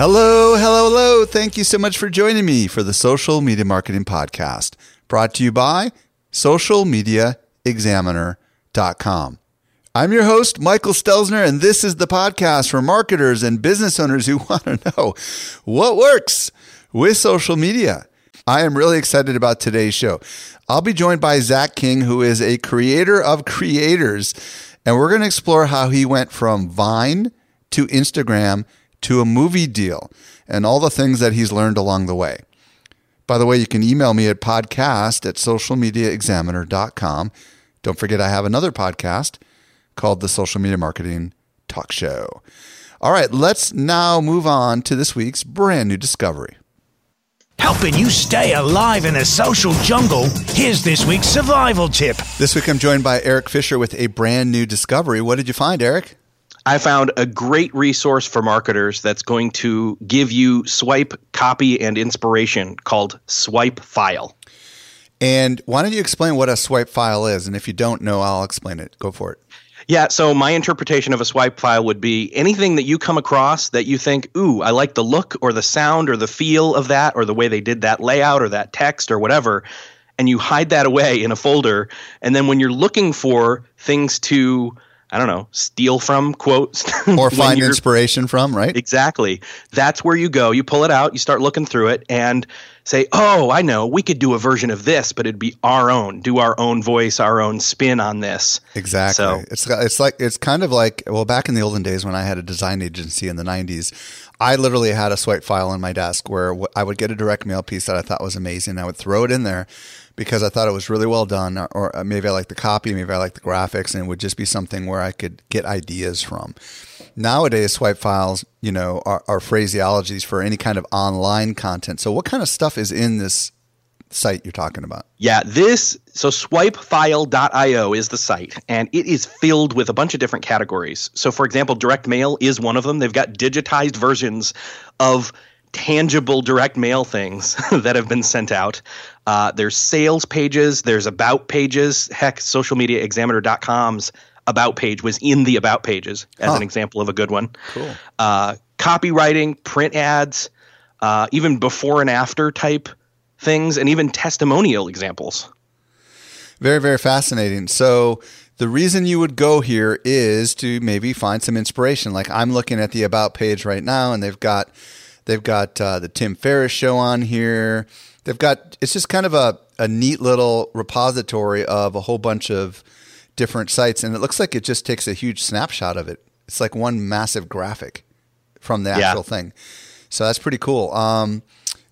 Hello, hello, hello. Thank you so much for joining me for the Social Media Marketing Podcast, brought to you by socialmediaexaminer.com. I'm your host, Michael Stelzner, and this is the podcast for marketers and business owners who want to know what works with social media. I am really excited about today's show. I'll be joined by Zach King, who is a creator of creators, and we're going to explore how he went from Vine to Instagram to a movie deal and all the things that he's learned along the way. By the way, you can email me at podcast at socialmediaexaminer.com. Don't forget, I have another podcast called the Social Media Marketing Talk Show. All right, let's now move on to this week's brand new discovery. Helping you stay alive in a social jungle, here's this week's survival tip. This week I'm joined by Eric Fisher with a brand new discovery. What did you find, Eric? I found a great resource for marketers that's going to give you swipe, copy, and inspiration called Swipe File. And why don't you explain what a swipe file is? And if you don't know, I'll explain it. Go for it. Yeah, so my interpretation of a swipe file would be anything that you come across that you think, ooh, I like the look or the sound or the feel of that or the way they did that layout or that text or whatever, and you hide that away in a folder. And then when you're looking for things to I don't know, steal from quotes or find inspiration from, right? Exactly. That's where you go. You pull it out, you start looking through it and say, "Oh, I know. We could do a version of this, but it'd be our own. Do our own voice, our own spin on this." Exactly. So, it's it's like it's kind of like well, back in the olden days when I had a design agency in the 90s, I literally had a swipe file on my desk where I would get a direct mail piece that I thought was amazing. I would throw it in there because I thought it was really well done, or, uh, maybe I like the copy, maybe I like the graphics, and it would just be something where I could get ideas from. Nowadays, swipe files, you know, are, are phraseologies for any kind of online content. So, what kind of stuff is in this site you're talking about? Yeah, this so swipefile.io is the site and it is filled with a bunch of different categories. So for example, direct mail is one of them. They've got digitized versions of tangible direct mail things that have been sent out. Uh, there's sales pages, there's about pages. Heck, socialmediaexaminer.com's about page was in the about pages as huh. an example of a good one. Cool. Uh, copywriting, print ads, uh, even before and after type things, and even testimonial examples. Very, very fascinating. So, the reason you would go here is to maybe find some inspiration. Like I'm looking at the about page right now, and they've got They've got uh, the Tim Ferriss show on here. They've got it's just kind of a, a neat little repository of a whole bunch of different sites, and it looks like it just takes a huge snapshot of it. It's like one massive graphic from the actual yeah. thing. So that's pretty cool. Um,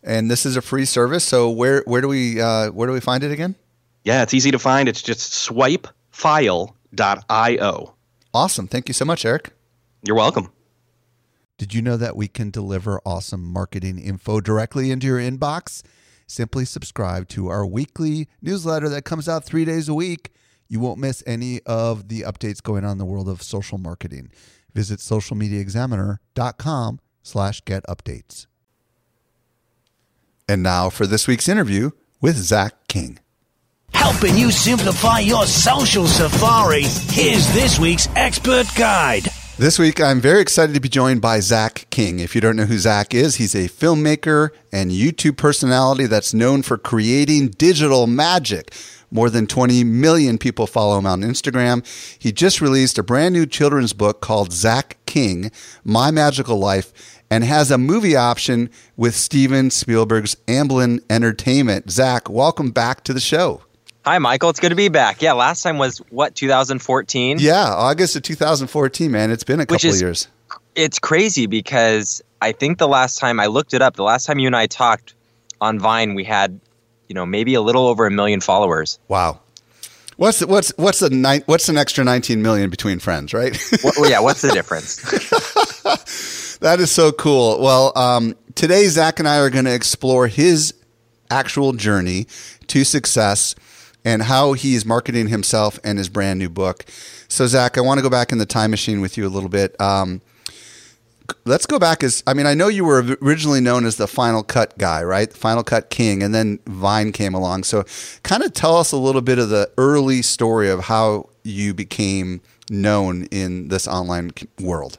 and this is a free service. So where where do we uh, where do we find it again? Yeah, it's easy to find. It's just swipefile.io. Awesome. Thank you so much, Eric. You're welcome. Did you know that we can deliver awesome marketing info directly into your inbox? Simply subscribe to our weekly newsletter that comes out three days a week. You won't miss any of the updates going on in the world of social marketing. Visit socialmediaexaminer.com slash get updates. And now for this week's interview with Zach King. Helping you simplify your social safari, here's this week's expert guide. This week, I'm very excited to be joined by Zach King. If you don't know who Zach is, he's a filmmaker and YouTube personality that's known for creating digital magic. More than 20 million people follow him on Instagram. He just released a brand new children's book called Zach King My Magical Life and has a movie option with Steven Spielberg's Amblin Entertainment. Zach, welcome back to the show. Hi, Michael. It's good to be back. Yeah, last time was what 2014. Yeah, August of 2014. Man, it's been a Which couple is- years. It's crazy because I think the last time I looked it up, the last time you and I talked on Vine, we had, you know, maybe a little over a million followers. Wow. What's the, what's what's the nine, what's an extra 19 million between friends, right? Well, yeah, what's the difference? that is so cool. Well, um, today Zach and I are going to explore his actual journey to success and how he's marketing himself and his brand new book. So, Zach, I want to go back in the time machine with you a little bit. Um, let's go back as I mean, I know you were originally known as the Final Cut guy, right? Final Cut King, and then Vine came along. So, kind of tell us a little bit of the early story of how you became known in this online world.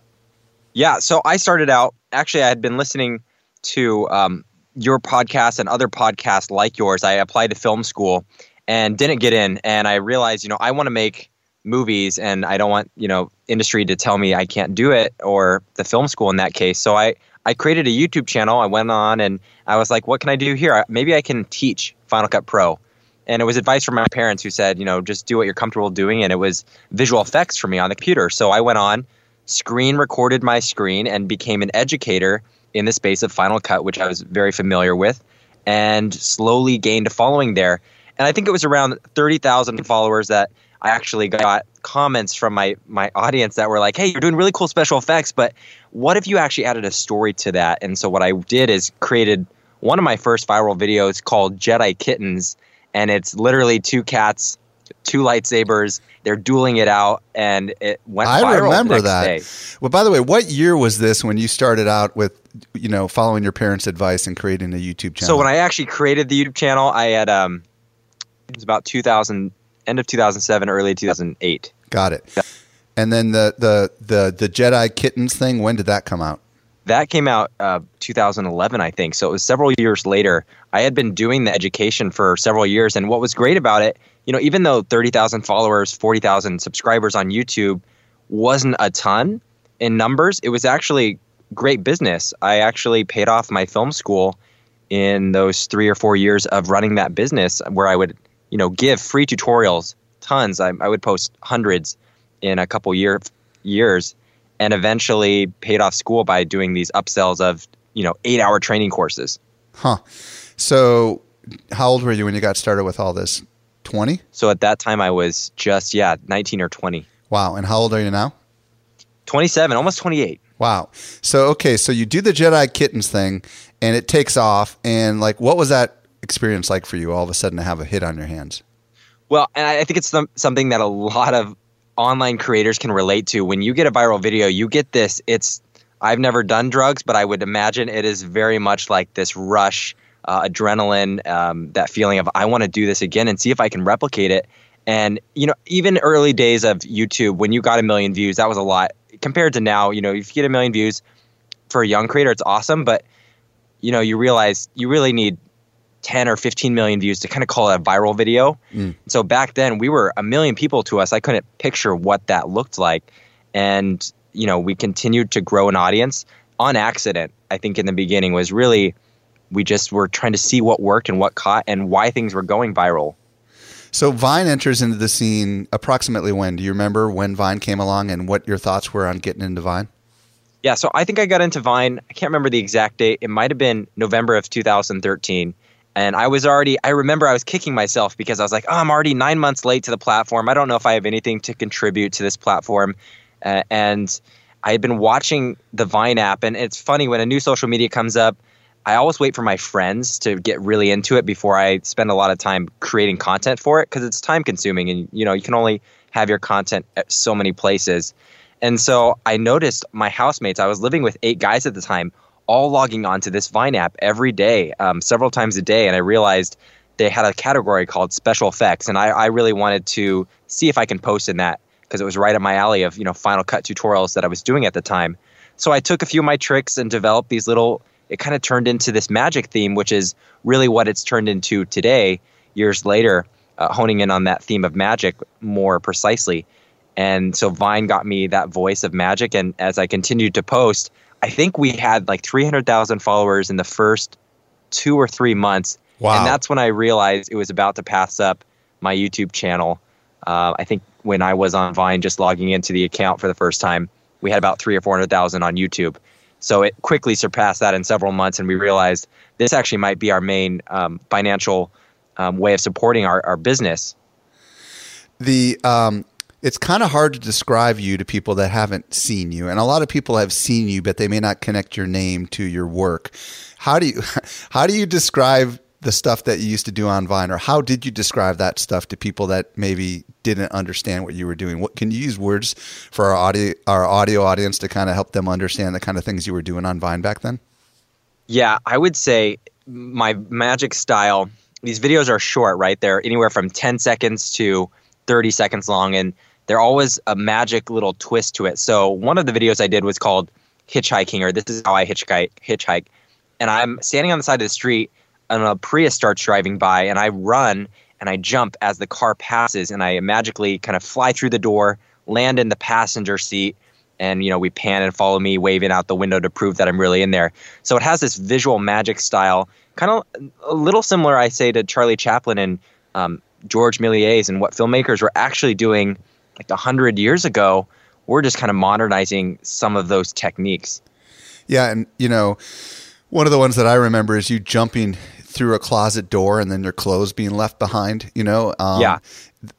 Yeah, so I started out. Actually, I had been listening to um, your podcast and other podcasts like yours. I applied to film school and didn't get in, and I realized, you know, I want to make movies, and I don't want you know industry to tell me I can't do it or the film school in that case. So I I created a YouTube channel. I went on and I was like, what can I do here? Maybe I can teach Final Cut Pro. And it was advice from my parents who said, you know, just do what you're comfortable doing. And it was visual effects for me on the computer. So I went on, screen recorded my screen, and became an educator in the space of Final Cut, which I was very familiar with, and slowly gained a following there. And I think it was around 30,000 followers that I actually got comments from my, my audience that were like, hey, you're doing really cool special effects, but what if you actually added a story to that? And so what I did is created one of my first viral videos called Jedi Kittens, and it's literally two cats, two lightsabers. They're dueling it out, and it went I remember that. day. Well, by the way, what year was this when you started out with, you know, following your parents' advice and creating a YouTube channel? So when I actually created the YouTube channel, I had um, it was about 2000, end of 2007, early 2008. got it, and then the the the the Jedi kittens thing. When did that come out? That came out uh, 2011, I think. So it was several years later. I had been doing the education for several years, and what was great about it, you know, even though 30,000 followers, 40,000 subscribers on YouTube wasn't a ton in numbers, it was actually great business. I actually paid off my film school in those three or four years of running that business, where I would, you know, give free tutorials, tons. I, I would post hundreds in a couple year years and eventually paid off school by doing these upsells of you know eight hour training courses Huh. So, how old were you when you got started with all this? Twenty. so at that time i was just yeah 19 or 20 Wow. And how old are you now? 27 almost 28 Wow. So okay, so you do the Jedi kittens thing, and it takes off. And like, what was that experience like for you? All of a sudden, to have a hit on your hands. well and i I think it's some, something that a lot of online creators can relate to. When you get a viral video you get this it's i've never done drugs but i would imagine it is very much like this rush uh, adrenaline um, that feeling of i want to do this again and see if i can replicate it. And you know even early days of youtube when you got a million views that was a lot. Compared to now you know if you get a million views for a young creator it's awesome but you know you realize you really need 10 or 15 million views to kind of call it a viral video Mm. so back then we were a million people to us i couldn't picture what that looked like and you know we continued to grow an audience on accident i think in the beginning was really we just were trying to see what worked and what caught and why things were going viral So Vine enters into the scene approximately when? Do you remember when Vine came along and what your thoughts were on getting into Vine? Yeah, so I think I got into Vine. I can't remember the exact date. It might have been November of 2013. And I was already, I remember I was kicking myself because I was like, oh, I'm already nine months late to the platform. I don't know if I have anything to contribute to this platform. Uh, and I had been watching the Vine app. And it's funny when a new social media comes up, I always wait for my friends to get really into it before I spend a lot of time creating content for it because it's time consuming and you know you can only have your content at so many places. And so I noticed my housemates, I was living with eight guys at the time, all logging onto this Vine app every day, um, several times a day. And I realized they had a category called special effects. And I, I really wanted to see if I can post in that because it was right up my alley of, you know, Final Cut tutorials that I was doing at the time. So I took a few of my tricks and developed these little, it kind of turned into this magic theme, which is really what it's turned into today, years later, uh, honing in on that theme of magic more precisely. And so Vine got me that voice of magic. And as I continued to post, I think we had like 300,000 followers in the first two or three months. Wow. And that's when I realized it was about to pass up my YouTube channel. Uh, I think when I was on Vine, just logging into the account for the first time, we had about three or four hundred thousand on YouTube. So it quickly surpassed that in several months, and we realized this actually might be our main um, financial um, way of supporting our, our business. The um, it's kind of hard to describe you to people that haven't seen you, and a lot of people have seen you, but they may not connect your name to your work. How do you how do you describe the stuff that you used to do on Vine, or how did you describe that stuff to people that maybe didn't understand what you were doing? What can you use words for our audio our audio audience to kind of help them understand the kind of things you were doing on Vine back then? Yeah, I would say my magic style. These videos are short, right? They're anywhere from ten seconds to thirty seconds long, and they're always a magic little twist to it. So one of the videos I did was called hitchhiking, or this is how I hitchhike. Hitchhike, and I'm standing on the side of the street and a Prius starts driving by, and I run and I jump as the car passes, and I magically kind of fly through the door, land in the passenger seat, and you know we pan and follow me, waving out the window to prove that I'm really in there. So it has this visual magic style, kind of a little similar, I say, to Charlie Chaplin and um, George Méliès, and what filmmakers were actually doing like a hundred years ago. We're just kind of modernizing some of those techniques. Yeah, and you know, one of the ones that I remember is you jumping through a closet door and then your clothes being left behind, you know? Um, yeah.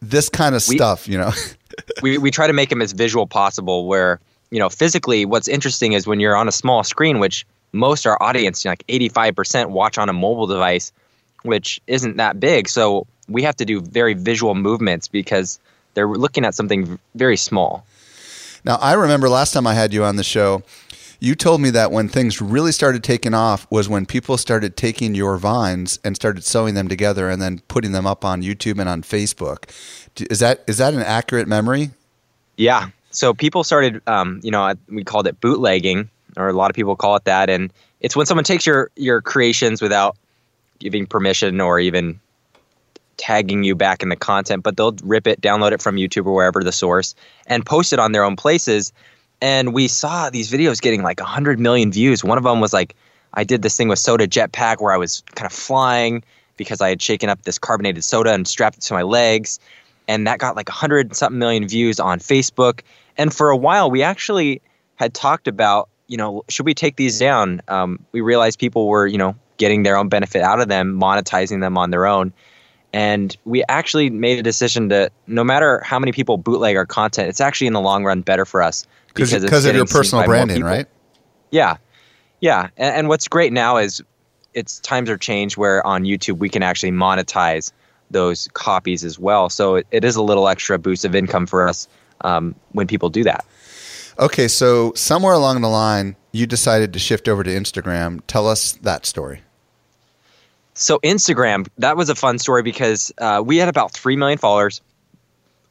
This kind of we, stuff, you know? we, we try to make them as visual possible where, you know, physically what's interesting is when you're on a small screen, which most our audience, like 85% watch on a mobile device, which isn't that big. So we have to do very visual movements because they're looking at something very small. Now, I remember last time I had you on the show, you told me that when things really started taking off was when people started taking your vines and started sewing them together and then putting them up on YouTube and on Facebook. Is that is that an accurate memory? Yeah. So people started, um, you know, we called it bootlegging, or a lot of people call it that, and it's when someone takes your your creations without giving permission or even tagging you back in the content, but they'll rip it, download it from YouTube or wherever the source, and post it on their own places and we saw these videos getting like 100 million views. One of them was like, I did this thing with Soda Jetpack where I was kind of flying because I had shaken up this carbonated soda and strapped it to my legs. And that got like 100 something million views on Facebook. And for a while, we actually had talked about, you know, should we take these down? Um, we realized people were, you know, getting their own benefit out of them, monetizing them on their own. And we actually made a decision to no matter how many people bootleg our content, it's actually in the long run better for us because because of your personal branding, right? Yeah, yeah. And, and, what's great now is it's times are changed where on YouTube we can actually monetize those copies as well. So it, it is a little extra boost of income for us um, when people do that. Okay, so somewhere along the line, you decided to shift over to Instagram. Tell us that story. So Instagram, that was a fun story because uh, we had about three million followers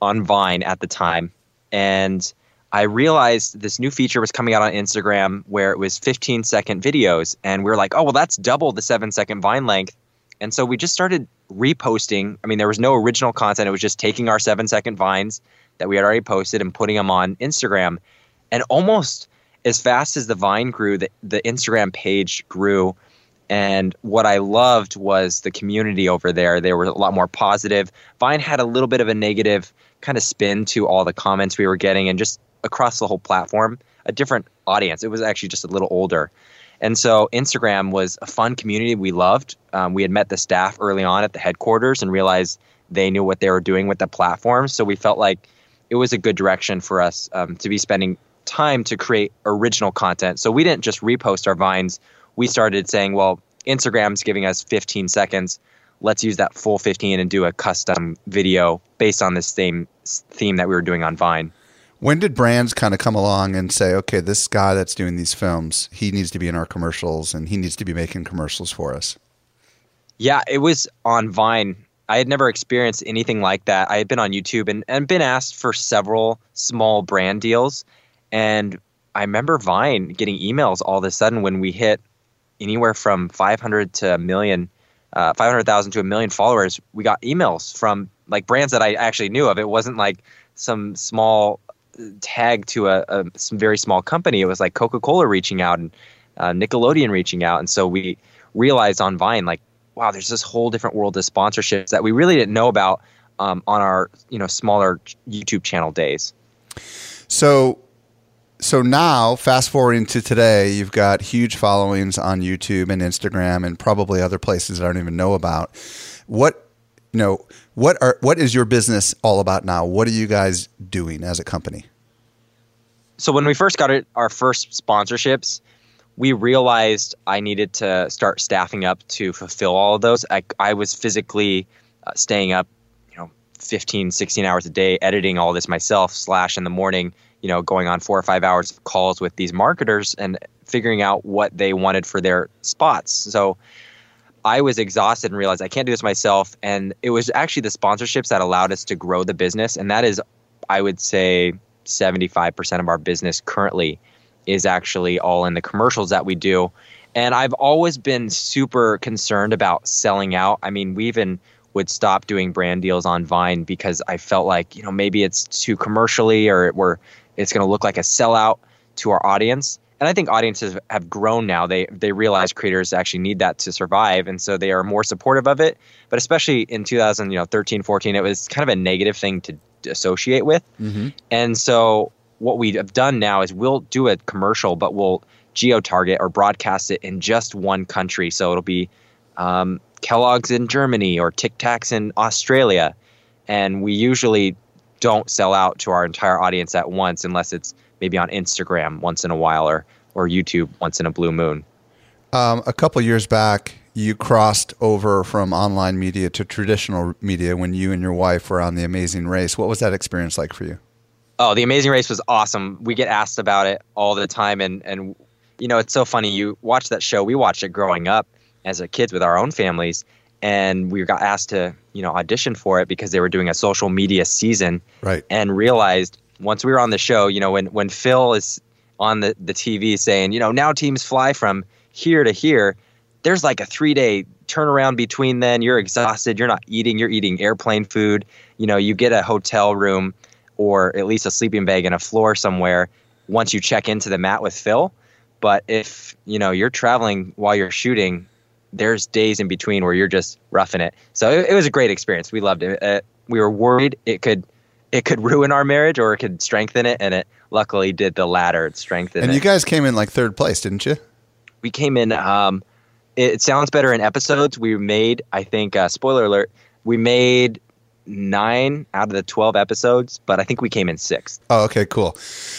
on Vine at the time, and I realized this new feature was coming out on Instagram where it was 15 second videos, and we were like, oh well, that's double the seven second Vine length, and so we just started reposting. I mean, there was no original content; it was just taking our seven second vines that we had already posted and putting them on Instagram, and almost as fast as the Vine grew, the, the Instagram page grew and what I loved was the community over there. They were a lot more positive. Vine had a little bit of a negative kind of spin to all the comments we were getting, and just across the whole platform, a different audience. It was actually just a little older. And so Instagram was a fun community we loved. Um, we had met the staff early on at the headquarters and realized they knew what they were doing with the platform. So we felt like it was a good direction for us um, to be spending time to create original content. So we didn't just repost our vines we started saying, well, Instagram's giving us 15 seconds. Let's use that full 15 and do a custom video based on this same theme that we were doing on Vine. When did brands kind of come along and say, okay, this guy that's doing these films, he needs to be in our commercials and he needs to be making commercials for us? Yeah, it was on Vine. I had never experienced anything like that. I had been on YouTube and, and been asked for several small brand deals. And I remember Vine getting emails all of a sudden when we hit anywhere from 500 to a million, uh, 500,000 to a million followers, we got emails from like brands that I actually knew of. It wasn't like some small tag to a, a very small company. It was like Coca Cola reaching out and uh, Nickelodeon reaching out, and so we realized on Vine like, wow, there's this whole different world of sponsorships that we really didn't know about um, on our you know smaller YouTube channel days. So, so now, fast forwarding to today, you've got huge followings on YouTube and Instagram, and probably other places I don't even know about. What you know, what are what is your business all about now? What are you guys doing as a company? So when we first got it, our first sponsorships, we realized I needed to start staffing up to fulfill all of those. I, I was physically uh, staying up, you know, 15, 16 hours a day, editing all this myself, slash in the morning, you know, going on four or five hours of calls with these marketers and figuring out what they wanted for their spots. So I was exhausted and realized I can't do this myself. And it was actually the sponsorships that allowed us to grow the business. And that is, I would say, 75% of our business currently is actually all in the commercials that we do. And I've always been super concerned about selling out. I mean, we even would stop doing brand deals on Vine because I felt like, you know, maybe it's too commercially or we're, it's going to look like a sellout to our audience. And I think audiences have grown now. They they realize creators actually need that to survive, and so they are more supportive of it. But especially in 2013, 14, it was kind of a negative thing to associate with. Mm-hmm. And so what we have done now is we'll do a commercial, but we'll geo target or broadcast it in just one country. So it'll be um, Kellogg's in Germany or Tic Tacs in Australia. And we usually don't sell out to our entire audience at once unless it's maybe on Instagram once in a while or, or YouTube once in a blue moon. Um, a couple years back, you crossed over from online media to traditional media when you and your wife were on The Amazing Race. What was that experience like for you? Oh, The Amazing Race was awesome. We get asked about it all the time, and and you know it's so funny. You watch that show. We watched it growing up as a kids with our own families, and we got asked to you know audition for it because they were doing a social media season, right? And realized once we were on the show, you know, when when Phil is on the the TV saying, you know, now teams fly from here to here there's like a three day turnaround between then. You're exhausted. You're not eating. You're eating airplane food. You know, you get a hotel room or at least a sleeping bag and a floor somewhere once you check into the mat with Phil. But if you know you're traveling while you're shooting, there's days in between where you're just roughing it. So it, it was a great experience. We loved it. Uh, we were worried it could it could ruin our marriage or it could strengthen it, and it luckily did the latter. It strengthened. And it. you guys came in like third place, didn't you? We came in. Um, it sounds better in episodes. We made, I think, uh, spoiler alert, we made nine out of the 12 episodes, but I think we came in sixth. Oh, okay, cool.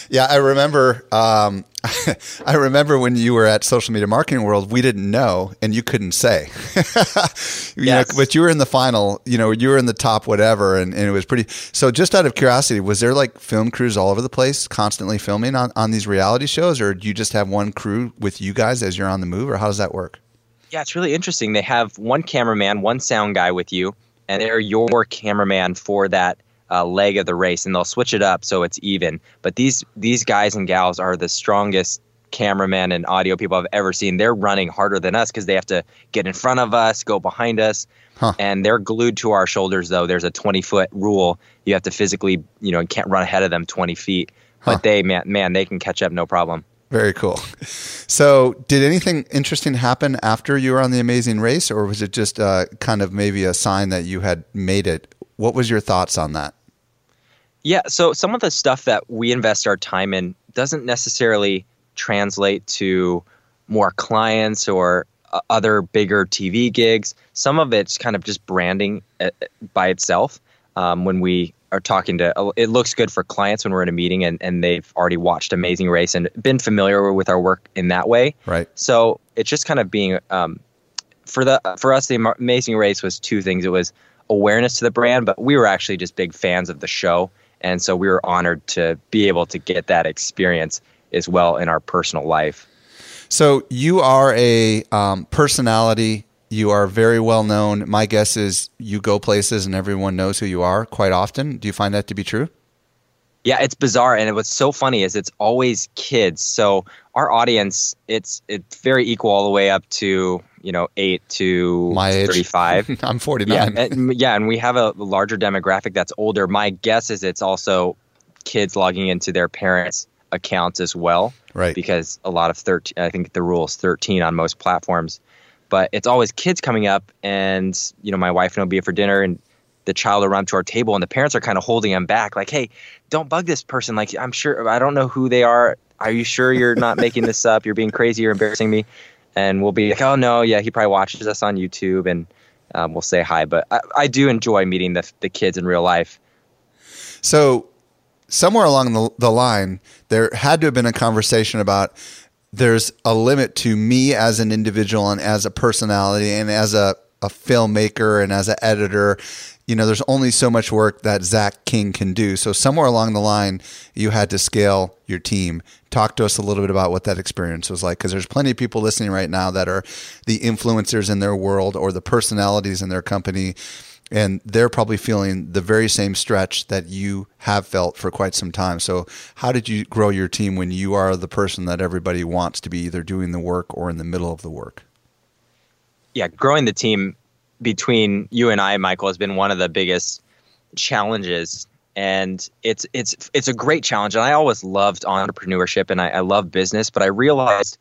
Yeah, I remember. Um, I remember when you were at Social Media Marketing World, we didn't know, and you couldn't say. you yes. know, but you were in the final. You know, you were in the top whatever, and, and it was pretty. So, just out of curiosity, was there like film crews all over the place, constantly filming on on these reality shows, or do you just have one crew with you guys as you're on the move, or how does that work? Yeah, it's really interesting. They have one cameraman, one sound guy with you, and they're your cameraman for that uh, leg of the race, and they'll switch it up so it's even. But these these guys and gals are the strongest cameraman and audio people I've ever seen. They're running harder than us because they have to get in front of us, go behind us, huh. and they're glued to our shoulders. Though there's a 20 foot rule, you have to physically, you know, you can't run ahead of them 20 feet. Huh. But they, man, man, they can catch up no problem. Very cool. So, did anything interesting happen after you were on the Amazing Race, or was it just uh, kind of maybe a sign that you had made it? What was your thoughts on that? Yeah, so some of the stuff that we invest our time in doesn't necessarily translate to more clients or uh, other bigger TV gigs. Some of it's kind of just branding uh, by itself. Um, when we are talking to it looks good for clients when we're in a meeting and, and they've already watched amazing race and been familiar with our work in that way. Right. So it's just kind of being um, for the for us the amazing race was two things. It was awareness to the brand but we were actually just big fans of the show. And so we were honored to be able to get that experience as well in our personal life. So you are a um, personality you are very well known. My guess is you go places and everyone knows who you are quite often. Do you find that to be true? Yeah, it's bizarre, and what's so funny is it's always kids. So our audience, it's it's very equal all the way up to you know eight to my age, thirty-five. I'm forty-nine. Yeah, and, yeah, and we have a larger demographic that's older. My guess is it's also kids logging into their parents' accounts as well, right? Because a lot of thirteen, I think the rule is thirteen on most platforms but it's always kids coming up and you know my wife and I'll be for dinner and the child will run to our table and the parents are kind of holding them back like hey don't bug this person like i'm sure i don't know who they are are you sure you're not making this up you're being crazy you're embarrassing me? And we'll be like oh no yeah he probably watches us on youtube and um, we'll say hi but I, I do enjoy meeting the, the kids in real life. So, somewhere along the, the line, there had to have been a conversation about there's a limit to me as an individual and as a personality and as a, a filmmaker and as an editor. You know, there's only so much work that Zach King can do. So, somewhere along the line, you had to scale your team. Talk to us a little bit about what that experience was like, because there's plenty of people listening right now that are the influencers in their world or the personalities in their company and they're probably feeling the very same stretch that you have felt for quite some time. So, how did you grow your team when you are the person that everybody wants to be either doing the work or in the middle of the work? yeah, growing the team between you and I, Michael, has been one of the biggest challenges. And it's it's it's a great challenge. And I always loved entrepreneurship and I, I love business, but I realized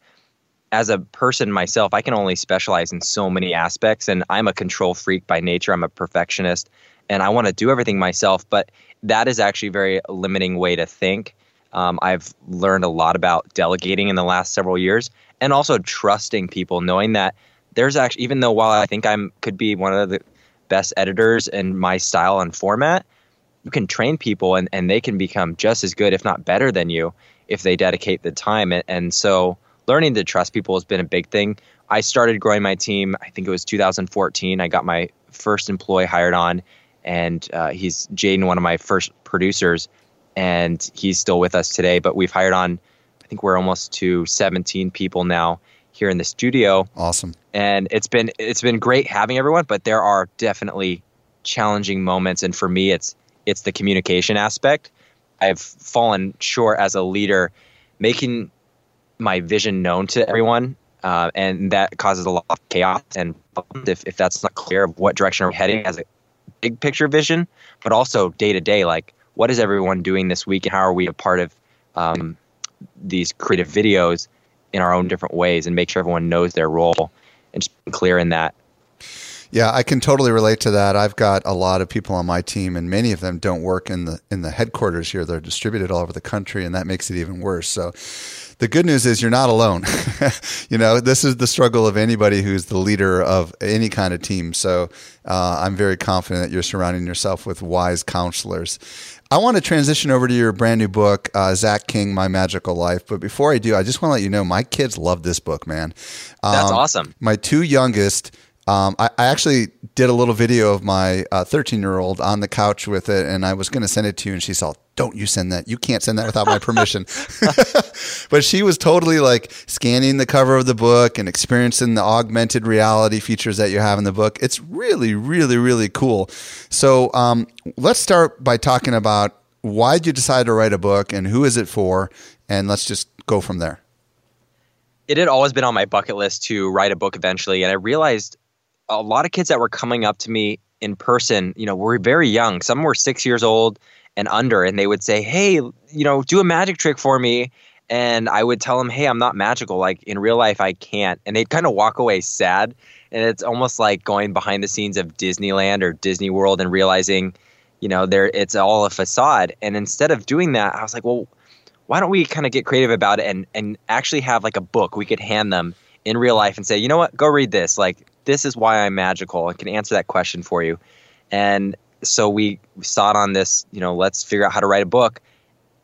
as a person myself, I can only specialize in so many aspects. And I'm a control freak by nature. I'm a perfectionist and I want to do everything myself. But that is actually a very limiting way to think. Um, I've learned a lot about delegating in the last several years and also trusting people, knowing that there's actually, even though while I think I'm could be one of the best editors in my style and format, you can train people and, and they can become just as good, if not better than you, if they dedicate the time. And, and so learning to trust people has been a big thing. I started growing my team, I think it was 2014. I got my first employee hired on, and uh, he's Jaden, one of my first producers, and he's still with us today. But we've hired on, I think we're almost to 17 people now here in the studio Awesome. and it's been it's been great having everyone but there are definitely challenging moments and for me it's it's the communication aspect i've fallen short as a leader making my vision known to everyone uh, and that causes a lot of chaos and if, if that's not clear of what direction we're heading as a big picture vision but also day to day like what is everyone doing this week and how are we a part of um, these creative videos in our own different ways and make sure everyone knows their role and just clear in that. Yeah, I can totally relate to that. I've got a lot of people on my team, and many of them don't work in the in the headquarters here. They're distributed all over the country, and that makes it even worse. So, the good news is you're not alone. you know, this is the struggle of anybody who's the leader of any kind of team. So, uh, I'm very confident that you're surrounding yourself with wise counselors. I want to transition over to your brand new book, uh, Zach King, My Magical Life. But before I do, I just want to let you know my kids love this book, man. That's Um, awesome. my two youngest um, I, I actually did a little video of my 13 year old on the couch with it and i was going to send it to you and she said don't you send that? You can't send that without my permission. But she was totally like scanning the cover of the book and experiencing the augmented reality features that you have in the book. It's really really really cool. So um, let's start by talking about why did you decide to write a book and who is it for? And let's just go from there. It had always been on my bucket list to write a book eventually, and I realized a lot of kids that were coming up to me in person, you know, were very young. Some were six years old and under, and they would say, "Hey, you know, do a magic trick for me." And I would tell them, "Hey, I'm not magical. Like in real life, I can't." And they'd kind of walk away sad, and it's almost like going behind the scenes of Disneyland or Disney World and realizing, you know, there it's all a facade. And instead of doing that, I was like, "Well, why don't we kind of get creative about it and and actually have like a book we could hand them in real life and say, you know what, go read this. Like this is why I'm magical. I can answer that question for you. And so we sought on this, you know, let's figure out how to write a book.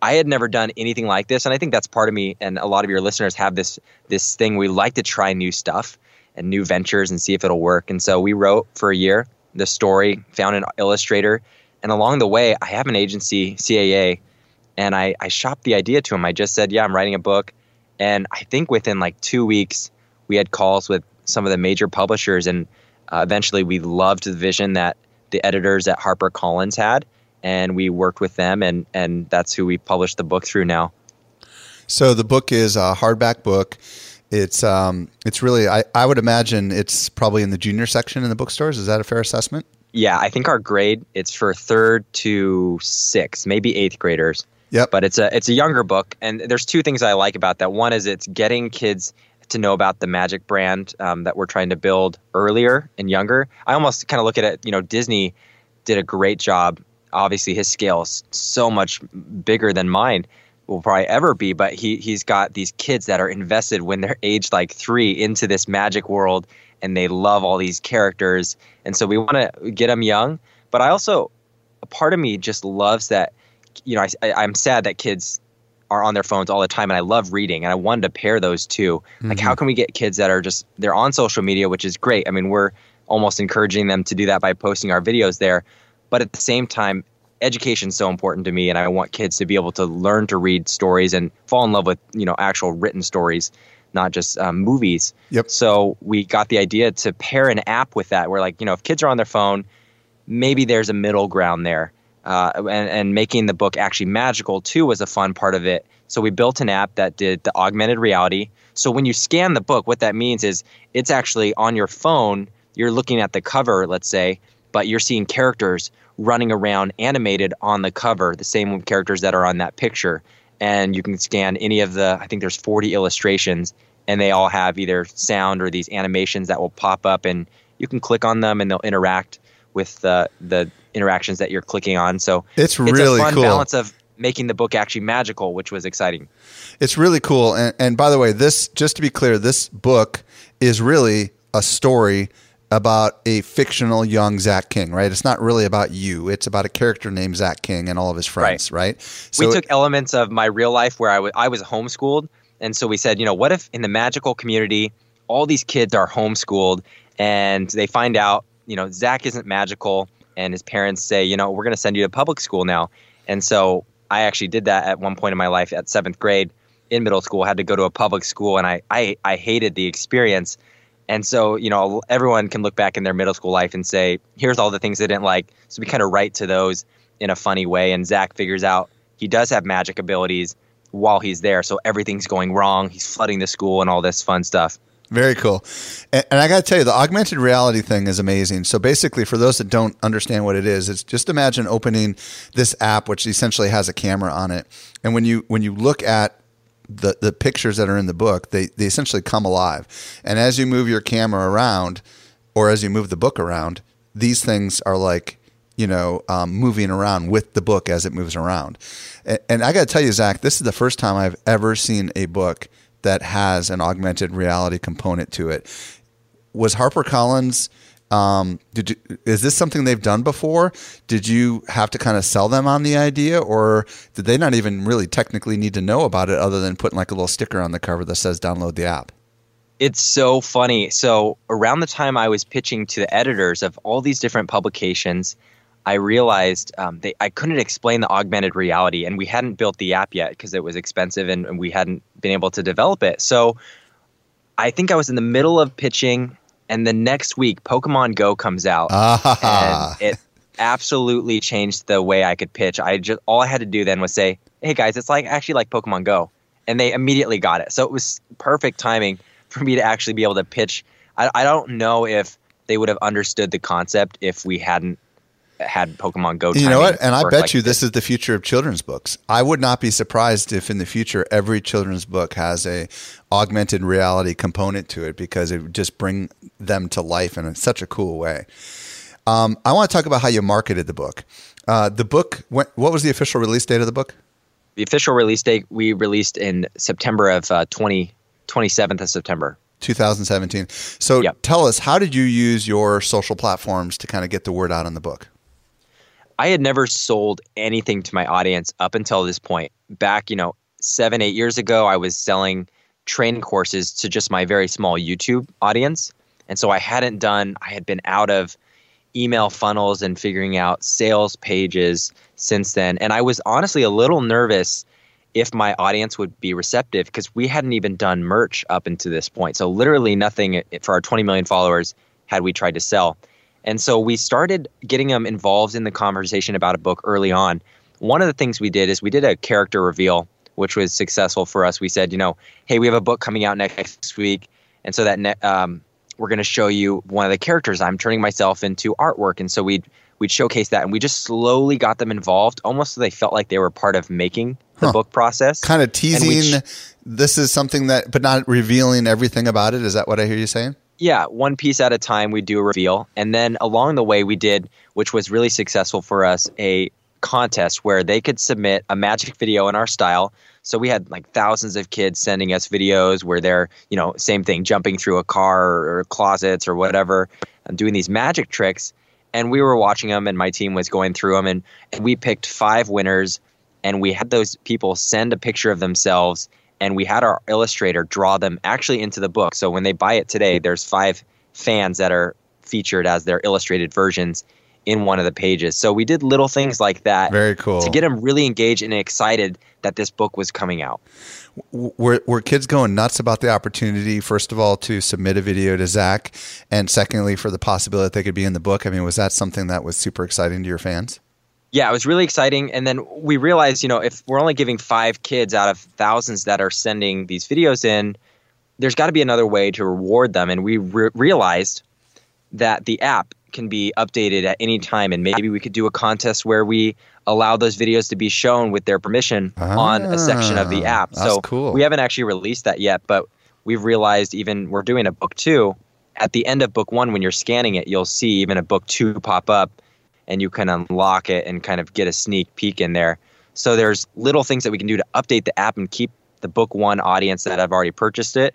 I had never done anything like this, and I think that's part of me. And a lot of your listeners have this this thing. We like to try new stuff and new ventures and see if it'll work. And so we wrote for a year the story, found an illustrator, and along the way, I have an agency, CAA, and I, I shopped the idea to him. I just said, "Yeah, I'm writing a book," and I think within like two weeks, we had calls with some of the major publishers, and uh, eventually, we loved the vision that the editors at HarperCollins had, and we worked with them, and and that's who we published the book through now. So the book is a hardback book. It's um, it's really I, I would imagine it's probably in the junior section in the bookstores. Is that a fair assessment? Yeah, I think our grade it's for third to sixth, maybe eighth graders. Yep. But it's a it's a younger book, and there's two things I like about that. One is it's getting kids to know about the Magic brand um, that we're trying to build earlier and younger. I almost kind of look at it, you know, Disney did a great job. Obviously, his scale is so much bigger than mine will probably ever be, but he he's got these kids that are invested when they're aged like three into this magic world and they love all these characters. And so we want to get them young. But I also, a part of me just loves that, you know, I, I'm sad that kids are on their phones all the time and I love reading and I wanted to pair those 2 Like how can we get kids that are just they're on social media which is great. I mean, we're almost encouraging them to do that by posting our videos there. But at the same time, education is so important to me and I want kids to be able to learn to read stories and fall in love with, you know, actual written stories, not just um, movies. Yep. So we got the idea to pair an app with that where like, you know, if kids are on their phone, maybe there's a middle ground there uh, and, and making the book actually magical too was a fun part of it. So we built an app that did the augmented reality. So when you scan the book, what that means is it's actually on your phone. You're looking at the cover, let's say, but you're seeing characters running around animated on the cover, the same characters that are on that picture. And you can scan any of the, I think there's 40 illustrations, and they all have either sound or these animations that will pop up, and you can click on them and they'll interact with the the interactions that you're clicking on. So It's really a fun cool. balance of making the book actually magical, which was exciting. It's really cool. And, and by the way, this, just to be clear, this book is really a story about a fictional young Zach King, right? It's not really about you. It's about a character named Zach King and all of his friends, right? we took elements of my real life where I wa- I was homeschooled. And so we said, you know, what if in the magical community, all these kids are homeschooled and they find out, you know, Zach isn't magical and his parents say, you know, we're going to send you to public school now. And so I actually did that at one point in my life at seventh grade in middle school, had to go to a public school and I, I, I hated the experience. And so, you know, everyone can look back in their middle school life and say, here's all the things they didn't like. So we kind of write to those in a funny way. And Zach figures out he does have magic abilities while he's there. So everything's going wrong. He's flooding the school and all this fun stuff. Very cool. And, and I got to tell you, the augmented reality thing is amazing. So basically, for those that don't understand what it is, it's just imagine opening this app, which essentially has a camera on it, and when you when you look at the the pictures that are in the book, they they essentially come alive. And as you move your camera around, or as you move the book around, these things are like you know um, moving around with the book as it moves around. And, and I got to tell you, Zach, this is the first time I've ever seen a book that has an augmented reality component to it. Was HarperCollins? Um, did you, is this something they've done before? Did you have to kind of sell them on the idea, or did they not even really technically need to know about it other than putting like a little sticker on the cover that says "download the app"? It's so funny. So around the time I was pitching to the editors of all these different publications, I realized um, they, I couldn't explain the augmented reality, and we hadn't built the app yet because it was expensive and, and we hadn't been able to develop it. So I think I was in the middle of pitching, and the next week, Pokemon Go comes out, Ah, and it absolutely changed the way I could pitch. I just all I had to do then was say, "Hey guys, it's like actually like Pokemon Go," and they immediately got it. So it was perfect timing for me to actually be able to pitch. I, I don't know if they would have understood the concept if we hadn't had Pokemon Go. you know what? And I bet like you this is the future of children's books. I would not be surprised if in the future every children's book has a augmented reality component to it because it would just bring them to life in such a cool way. Um, I want to talk about how you marketed the book. Uh, the book. What, what was the official release date of the book? the official release date we released in September of uh, 20, 27th of September. 2017. So Yep. tell us, how did you use your social platforms to kind of get the word out on the book? I had never sold anything to my audience up until this point. Back, you know, seven, eight years ago, I was selling training courses to just my very small YouTube audience. And so I hadn't done, I had been out of email funnels and figuring out sales pages since then. And I was honestly a little nervous if my audience would be receptive because we hadn't even done merch up until this point. So literally nothing for our 20 million followers had we tried to sell. And so we started getting them involved in the conversation about a book early on. One of the things we did is we did a character reveal, which was successful for us. We said, you know, hey, we have a book coming out next week, and so that ne- um, we're going to show you one of the characters. I'm turning myself into artwork, and so we'd we'd showcase that, and we just slowly got them involved, almost so they felt like they were part of making the Huh. book process. Kind of teasing. this is something that, but not revealing everything about it. Is that what I hear you saying? Yeah, one piece at a time, we do a reveal. And then along the way, we did, which was really successful for us, a contest where they could submit a magic video in our style. So we had like thousands of kids sending us videos where they're, you know, same thing, jumping through a car or closets or whatever, and doing these magic tricks. And we were watching them, and my team was going through them, and, and we picked five winners, and we had those people send a picture of themselves and we had our illustrator draw them actually into the book. So when they buy it today, there's five fans that are featured as their illustrated versions in one of the pages. So we did little things like that. Very cool. To get them really engaged and excited that this book was coming out. Were, were kids going nuts about the opportunity, first of all, to submit a video to Zach, and secondly, for the possibility that they could be in the book? I mean, was that something that was super exciting to your fans? Yeah, it was really exciting. And then we realized, you know, if we're only giving five kids out of thousands that are sending these videos in, there's got to be another way to reward them. And we re- realized that the app can be updated at any time. And maybe we could do a contest where we allow those videos to be shown with their permission ah, on a section of the ah, app. so cool. we haven't actually released that yet, but we've realized even we're doing a book two. At the end of book one, when you're scanning it, you'll see even a book two pop up and you can unlock it and kind of get a sneak peek in there. So there's little things that we can do to update the app and keep the book one audience that have already purchased it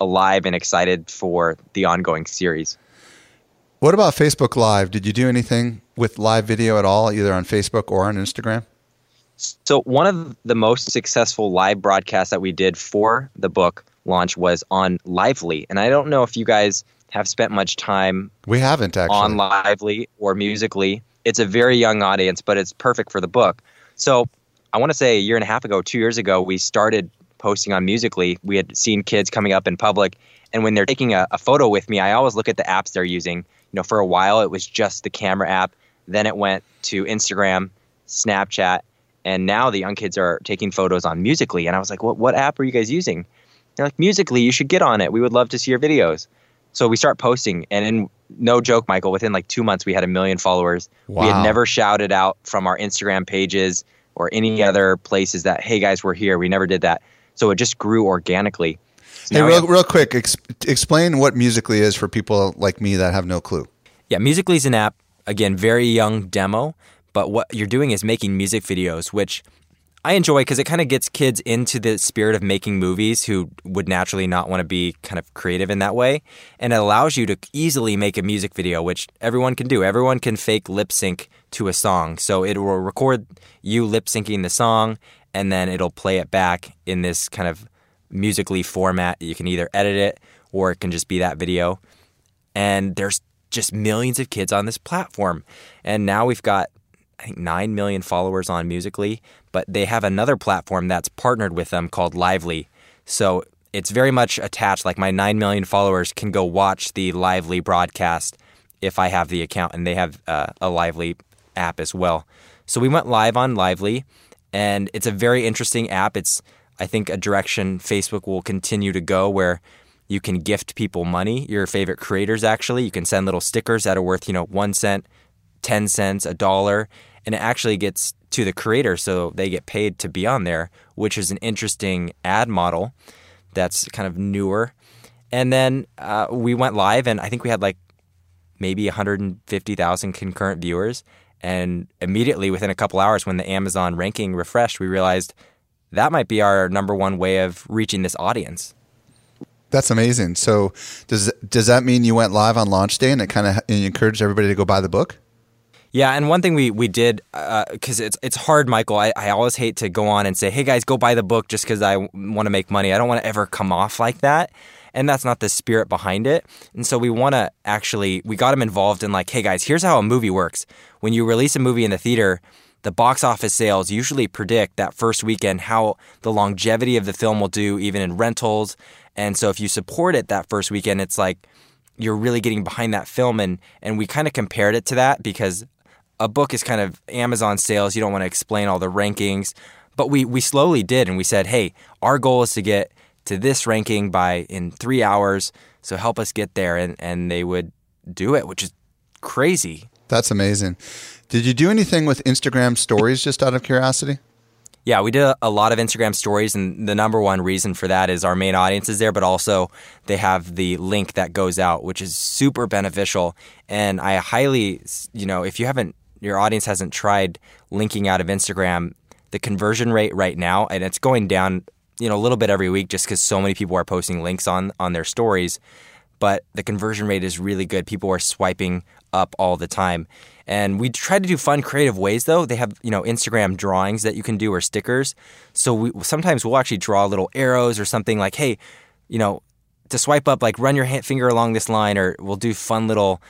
alive and excited for the ongoing series. What about Facebook Live? Did you do anything with live video at all, either on Facebook or on Instagram? So, one of the most successful live broadcasts that we did for the book launch was on Live.ly. And I don't know if you guys have spent much time we haven't actually. on live.ly or musical.ly. It's a very young audience but it's perfect for the book. So i want to say a year and a half ago two years ago we started posting on musical.ly. We had seen kids coming up in public and when they're taking a, a photo with me i always look at the apps they're using. You know for a while it was just the camera app. Then it went to instagram snapchat and now the young kids are taking photos on musical.ly. And i was like what, what app are you guys using? They're like musical.ly you should get on it. We would love to see your videos so we start posting, and in no joke, Michael, within like two months, we had a million followers. Wow. We had never shouted out from our Instagram pages or any other places that, hey guys, we're here. We never did that. So it just grew organically. So hey, real, have, real quick, ex- explain what Musical.ly is for people like me that have no clue. Yeah, Musical.ly is an app, again, very young demo, but what you're doing is making music videos, which I enjoy because it kind of gets kids into the spirit of making movies who would naturally not want to be kind of creative in that way. And it allows you to easily make a music video, which everyone can do. Everyone can fake lip sync to a song. So it will record you lip syncing the song and then it'll play it back in this kind of musically format. You can either edit it or it can just be that video. And there's just millions of kids on this platform. And now we've got I think 9 million followers on Musical.ly, but they have another platform that's partnered with them called Live.ly. So it's very much attached. Like my 9 million followers can go watch the Live.ly broadcast if I have the account, and they have uh, a Live.ly app as well. So we went live on Live.ly, and it's a very interesting app. It's, I think, a direction Facebook will continue to go where you can gift people money, your favorite creators actually. You can send little stickers that are worth, you know, one cent, 10 cents, a dollar, and it actually gets to the creator so they get paid to be on there, which is an interesting ad model that's kind of newer. And then uh, we went live, and I think we had like maybe 150,000 concurrent viewers. And immediately within a couple hours, when the Amazon ranking refreshed, we realized that might be our number one way of reaching this audience. That's amazing. So does does that mean you went live on launch day and it kind of encouraged everybody to go buy the book? Yeah, and one thing we we did because uh, it's it's hard, Michael. I, I always hate to go on and say, "Hey guys, go buy the book," just because I want to make money. I don't want to ever come off like that, and that's not the spirit behind it. And so we want to actually we got them involved in like, "Hey guys, here's how a movie works. When you release a movie in the theater." The box office sales usually predict that first weekend how the longevity of the film will do, even in rentals. And so, if you support it that first weekend, it's like you're really getting behind that film and and we kind of compared it to that because a book is kind of Amazon sales. You don't want to explain all the rankings, but we we slowly did, and we said, hey, our goal is to get to this ranking by in three hours. So help us get there, and and they would do it, which is crazy. That's amazing. Did you do anything with Instagram stories just out of curiosity? Yeah, we did a lot of Instagram stories, and the number one reason for that is our main audience is there, but also they have the link that goes out, which is super beneficial. And I highly, you know, if you haven't, your audience hasn't tried linking out of Instagram, the conversion rate right now, and it's going down, you know, a little bit every week just because so many people are posting links on on their stories. But the conversion rate is really good. People are swiping up all the time. And we try to do fun, creative ways though. They have, you know, Instagram drawings that you can do or stickers. So we sometimes we'll actually draw little arrows or something like, hey, you know, to swipe up, like run your finger along this line, or we'll do fun little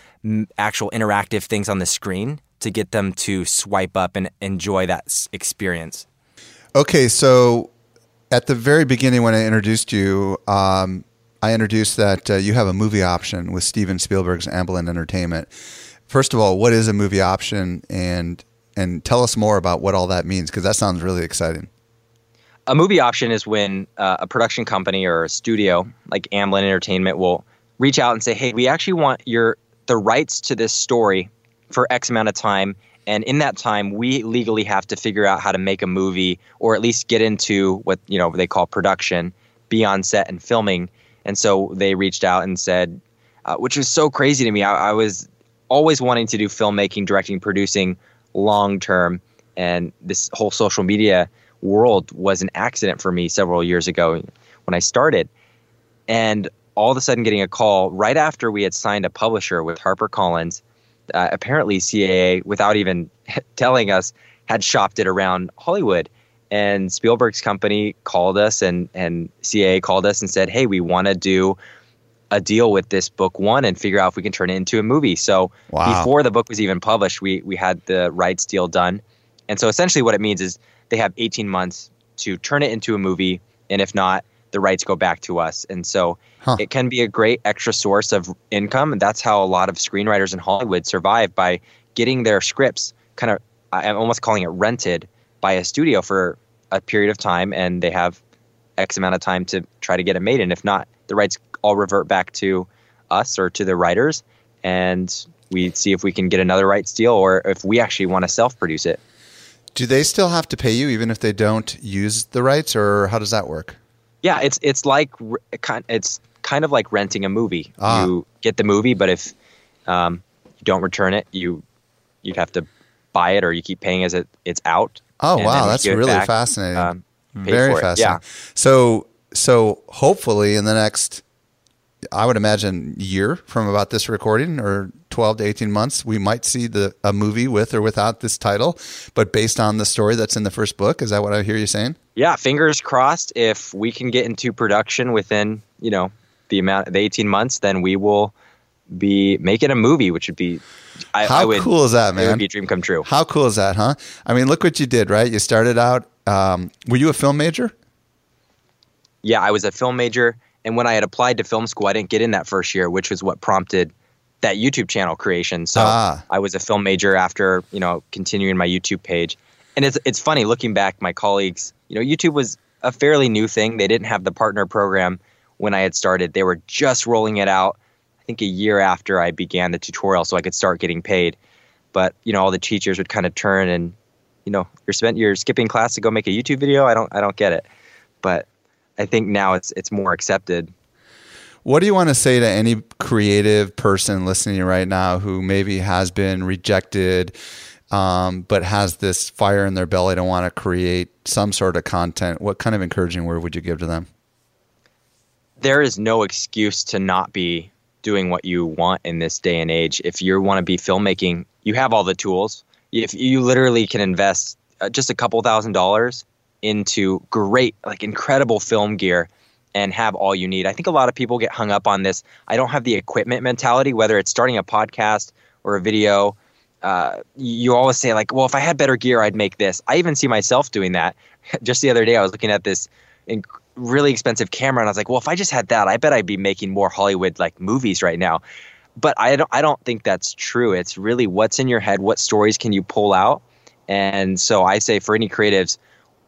actual interactive things on the screen to get them to swipe up and enjoy that experience. Okay, so at the very beginning when I introduced you, um, I introduced that uh, you have a movie option with Steven Spielberg's Amblin Entertainment. First of all, what is a movie option, and and tell us more about what all that means because that sounds really exciting. A movie option is when uh, a production company or a studio like Amblin Entertainment will reach out and say, "Hey, we actually want your the rights to this story for X amount of time." And in that time, we legally have to figure out how to make a movie, or at least get into what you know they call production, be on set and filming and so they reached out and said, uh, which was so crazy to me. I, I was always wanting to do filmmaking, directing, producing long term. And this whole social media world was an accident for me several years ago when I started. And all of a sudden, getting a call right after we had signed a publisher with HarperCollins, uh, apparently CAA, without even telling us, had shopped it around Hollywood and Spielberg's company called us and and CAA called us and said, "Hey, we want to do a deal with this book one and figure out if we can turn it into a movie." So wow. before the book was even published, we we had the rights deal done. And so essentially what it means is they have 18 months to turn it into a movie and if not, the rights go back to us. And so huh. it can be a great extra source of income and that's how a lot of screenwriters in Hollywood survive by getting their scripts kind of I'm almost calling it rented by a studio for a period of time and they have X amount of time to try to get it made. And if not, the rights all revert back to us or to the writers. And we see if we can get another rights deal or if we actually want to self produce it. Do they still have to pay you even if they don't use the rights, or how does that work? Yeah, it's it's like it's kind of like renting a movie. Ah. You get the movie, but if um, you don't return it, you you'd have to buy it, or you keep paying as it it's out. Oh wow, that's really back, fascinating. Um, Very fascinating. Yeah. So so hopefully in the next I would imagine year from about this recording or 12 to 18 months we might see the a movie with or without this title but based on the story that's in the first book is that what I hear you saying? Yeah, fingers crossed if we can get into production within, you know, the amount the 18 months then we will be making a movie which would be I, How I would, cool is that, man? It would be a dream come true. How cool is that, huh? I mean, look what you did, right? You started out. Um, were you a film major? Yeah, I was a film major, and when I had applied to film school, I didn't get in that first year, which was what prompted that YouTube channel creation. So ah. I was a film major after you know continuing my YouTube page, and it's it's funny looking back. My colleagues, you know, YouTube was a fairly new thing. They didn't have the partner program when I had started. They were just rolling it out. I think a year after I began the tutorial so I could start getting paid. But, you know, all the teachers would kind of turn and, you know, you're spent you're skipping class to go make a YouTube video. I don't I don't get it. But I think now it's it's more accepted. What do you want to say to any creative person listening right now who maybe has been rejected, um, but has this fire in their belly to want to create some sort of content? What kind of encouraging word would you give to them? There is no excuse to not be doing what you want in this day and age. If you want to be filmmaking, you have all the tools. If you literally can invest uh, just a couple thousand dollars into great, like incredible film gear and have all you need. I think a lot of people get hung up on this. I don't have the equipment mentality, whether it's starting a podcast or a video. Uh, you always say like, well, if I had better gear, I'd make this. I even see myself doing that. just the other day, I was looking at this inc- really expensive camera and I was like, well, if I just had that, I bet I'd be making more Hollywood like movies right now. But I don't I don't think that's true. It's really what's in your head, what stories can you pull out? And so I say for any creatives,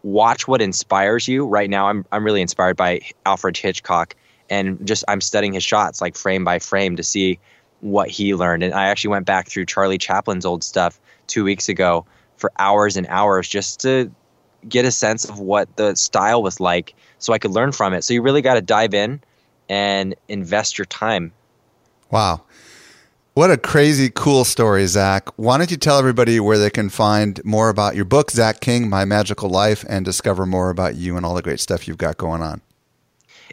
watch what inspires you. Right now I'm I'm really inspired by Alfred Hitchcock and just I'm studying his shots like frame by frame to see what he learned. And I actually went back through Charlie Chaplin's old stuff 2 weeks ago for hours and hours just to get a sense of what the style was like so I could learn from it. So you really got to dive in and invest your time. Wow. What a crazy, cool story, Zach. Why don't you tell everybody where they can find more about your book, Zach King, My Magical Life, and discover more about you and all the great stuff you've got going on?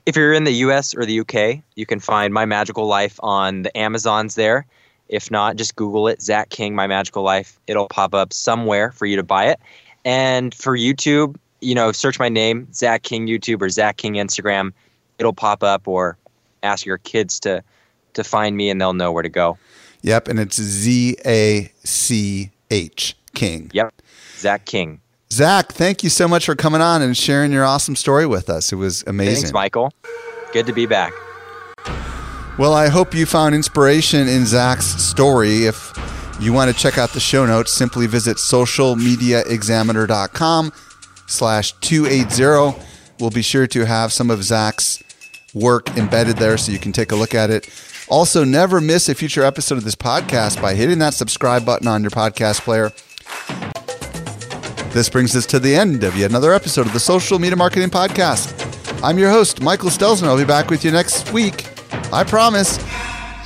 If you're in the US or the UK, you can find My Magical Life on the Amazons there. If not, just Google it, Zach King, My Magical Life. It'll pop up somewhere for you to buy it. And for YouTube, you know, search my name, Zach King YouTube or Zach King Instagram. It'll pop up or ask your kids to to find me and they'll know where to go. Yep, and it's Z A C H King. Yep. Zach King. Zach, thank you so much for coming on and sharing your awesome story with us. It was amazing. Thanks, Michael. Good to be back. Well, I hope you found inspiration in Zach's story. If you want to check out the show notes, simply visit socialmediaexaminer.com slash 280. We'll be sure to have some of Zach's work embedded there so you can take a look at it. Also, never miss a future episode of this podcast by hitting that subscribe button on your podcast player. This brings us to the end of yet another episode of the Social Media Marketing Podcast. I'm your host, Michael Stelzner. I'll be back with you next week. I promise.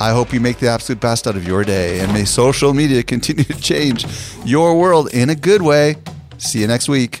I hope you make the absolute best out of your day, and may social media continue to change your world in a good way. See you next week.